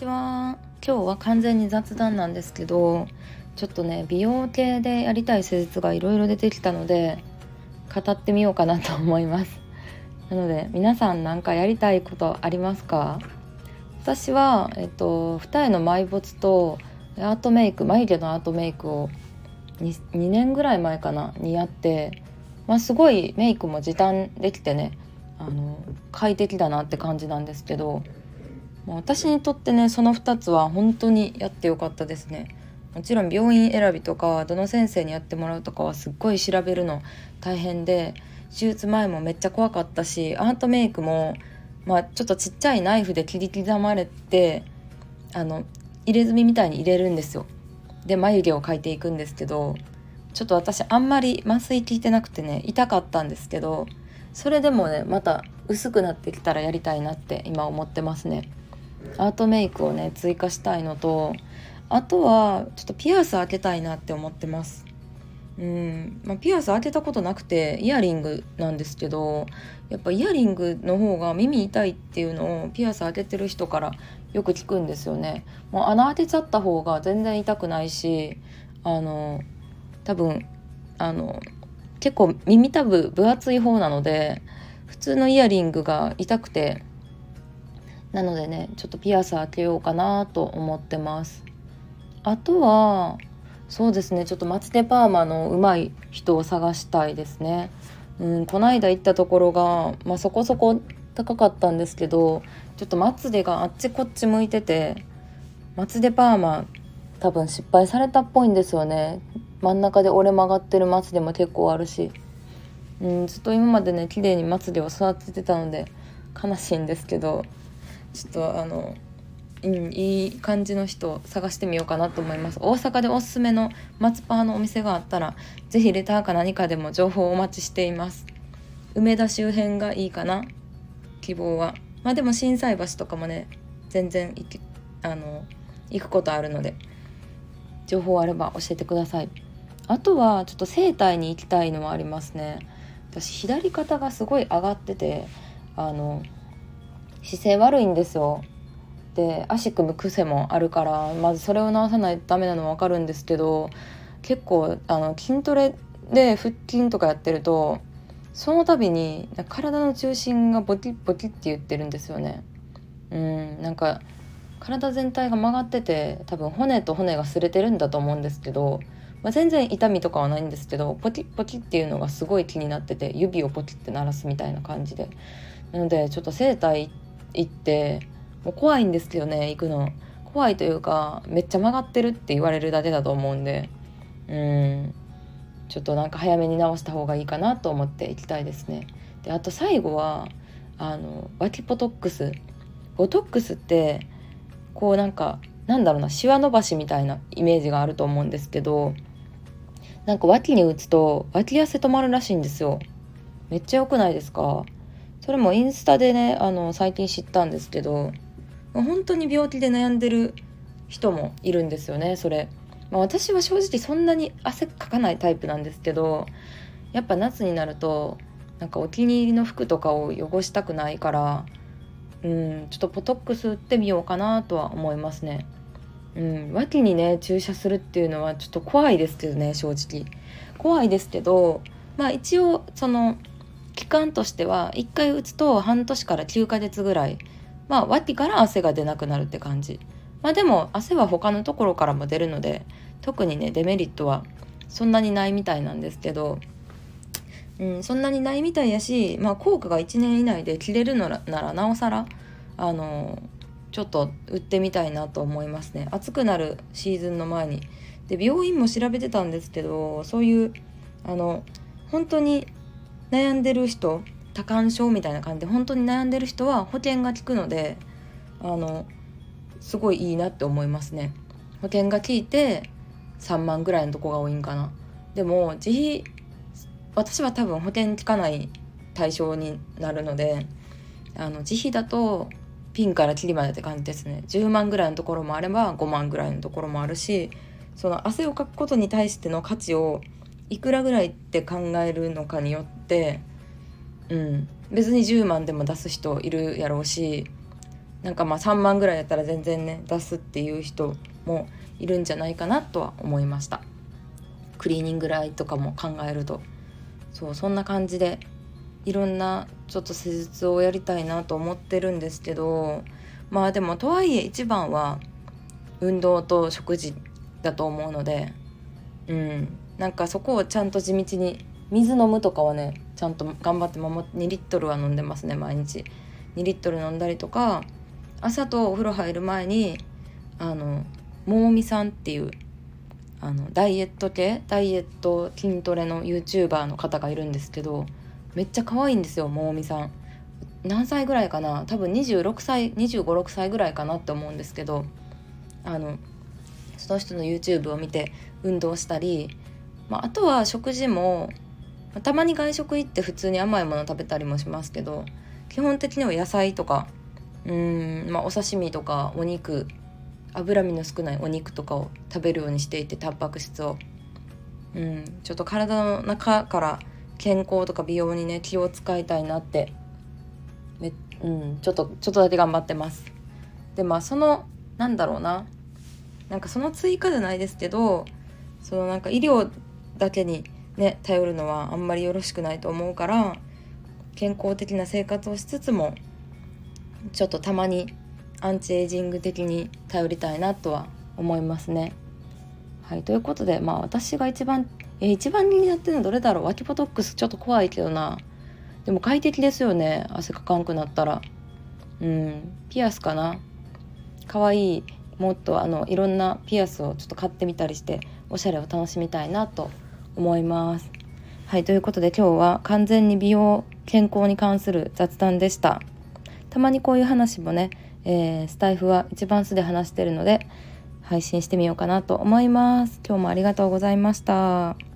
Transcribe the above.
ちは。今日は完全に雑談なんですけどちょっとね美容系でやりたい施術がいろいろ出てきたので語ってみようかなと思います。なので皆さん何かやりたいことありますか？私は、えっと、二重の埋没とアートメイク眉毛のアートメイクを 2, 2年ぐらい前かなにやって、まあ、すごいメイクも時短できてねあの快適だなって感じなんですけど私にとってねその2つは本当にやってよかったですね。もちろん病院選びとかどの先生にやってもらうとかはすっごい調べるの大変で手術前もめっちゃ怖かったしアートメイクもまあちょっとちっちゃいナイフで切り刻まれてあの入れ墨みたいに入れるんですよ。で眉毛を描いていくんですけどちょっと私あんまり麻酔効いてなくてね痛かったんですけどそれでもねまた薄くなってきたらやりたいなって今思ってますね。アートメイクをね追加したいのとあとはちょっとピアス開けたいなって思ってますうんまあ、ピアス開けたことなくてイヤリングなんですけどやっぱイヤリングの方が耳痛いっていうのをピアス開けてる人からよく聞くんですよね。もう穴開けちゃった方が全然痛くないしあの多分あの結構耳たぶ分厚い方なので普通のイヤリングが痛くてなのでねちょっとピアス開けようかなと思ってます。あとはそうですねちょっとマツデパーマの上手い人を探したいですね。うんこの間行ったところが、まあ、そこそこ高かったんですけどちょっとマツデがあっちこっち向いててマツデパーマ多分失敗されたっぽいんですよね。真ん中で折れ曲がってる松でも結構あるし、うん、ずっと今までね綺麗に松でを育ててたので悲しいんですけど。ちょっとあの、うん、いい感じの人探してみようかなと思います。大阪でおすすめの松パーのお店があったら是非レターか何かでも情報をお待ちしています。梅田周辺がいいかな希望は。まあでも心斎橋とかもね全然行きあの行くことあるので情報あれば教えてください。あとはちょっと整体に行きたいのはありますね。私左肩がすごい上がっててあの姿勢悪いんですよ。で足組む癖もあるからまずそれを直さないとダメなの分かるんですけど結構あの筋トレで腹筋とかやってるとその度に体の中心がボキッボキッって言ってるんですよね。うんなんか体全体が曲がってて多分骨と骨が擦れてるんだと思うんですけどまあ、全然痛みとかはないんですけどポキッポキっていうのがすごい気になってて指をポキって鳴らすみたいな感じで。なのでちょっと整体行っ行ってもう怖いんですけどね行くの。怖いというかめっちゃ曲がってるって言われるだけだと思うんで。うん。ちょっとなんか早めに直した方がいいかなと思って行きたいですね。であと最後はあの脇ポトックス。ボトックスってこうなんかなんだろうなシワ伸ばしみたいなイメージがあると思うんですけどなんか脇に打つと脇汗止まるらしいんですよ。めっちゃ良くないですか？それもインスタでねあの最近知ったんですけど本当に病気で悩んでる人もいるんですよねそれ、まあ、私は正直そんなに汗かかないタイプなんですけどやっぱ夏になるとなんかお気に入りの服とかを汚したくないからうんちょっとポトックス打ってみようかなとは思いますね。うん、脇にね注射するっていうのはちょっと怖いですけどね正直。怖いですけどまあ一応その期間としては1回打つと半年から9ヶ月ぐらいまあ脇から汗が出なくなるって感じ。まあでも汗は他のところからも出るので特にねデメリットはそんなにないみたいなんですけど、うん、そんなにないみたいやし、まあ、効果が1年以内で切れるのならなおさらあのちょっと売ってみたいなと思いますね。暑くなるシーズンの前に。で病院も調べてたんですけどそういうあの本当に悩んでる人多感症みたいな感じで本当に悩んでる人は保険が効くのであのすごいいいなって思いますね。保険が効いて3万ぐらいのとこが多いんかな。でも自費私は多分保険効かない対象になるのであの自費だとピンからキリまでって感じですね。10万ぐらいのところもあれば5万ぐらいのところもあるしその汗をかくことに対しての価値をいくらぐらいって考えるのかによってうん。別に10万でも出す人いるやろうしなんかまあ3万ぐらいやったら全然ね出すっていう人もいるんじゃないかなとは思いました。クリーニング代とかも考えると。そうそんな感じでいろんなちょっと施術をやりたいなと思ってるんですけどまあでもとはいえ一番は運動と食事だと思うのでうん。なんかそこをちゃんと地道に水飲むとかはねちゃんと頑張って守2リットルは飲んでますね毎日。2リットル飲んだりとか朝とお風呂入る前にあのももみさんっていうあのダイエット系ダイエット筋トレの YouTuber の方がいるんですけどめっちゃ可愛いんですよももみさん。何歳ぐらいかな？多分26歳2 5 6歳ぐらいかなって思うんですけどあのその人の YouTube を見て運動したり、まあ、あとは食事もたまに外食行って普通に甘いもの食べたりもしますけど基本的には野菜とかうん、まあ、お刺身とかお肉脂身の少ないお肉とかを食べるようにしていてタンパク質を、うん、ちょっと体の中から健康とか美容にね気を使いたいなってめ、うん、ちょっとちょっとだけ頑張ってます。でまあそのなんだろうな。なんかその追加じゃないですけどそのなんか医療だけにね頼るのはあんまりよろしくないと思うから健康的な生活をしつつもちょっとたまにアンチエイジング的に頼りたいなとは思いますね。はいということでまあ私が一番え一番気になってるのはどれだろう？脇ポトックスちょっと怖いけどな。でも快適ですよね。汗かかんくなったら。うん。ピアスかな？可愛いもっとあのいろんなピアスをちょっと買ってみたりしておしゃれを楽しみたいなと思います。はいということで今日は完全に美容健康に関する雑談でした。たまにこういう話もね、えー、スタイフは一番素で話してるので配信してみようかなと思います。今日もありがとうございました。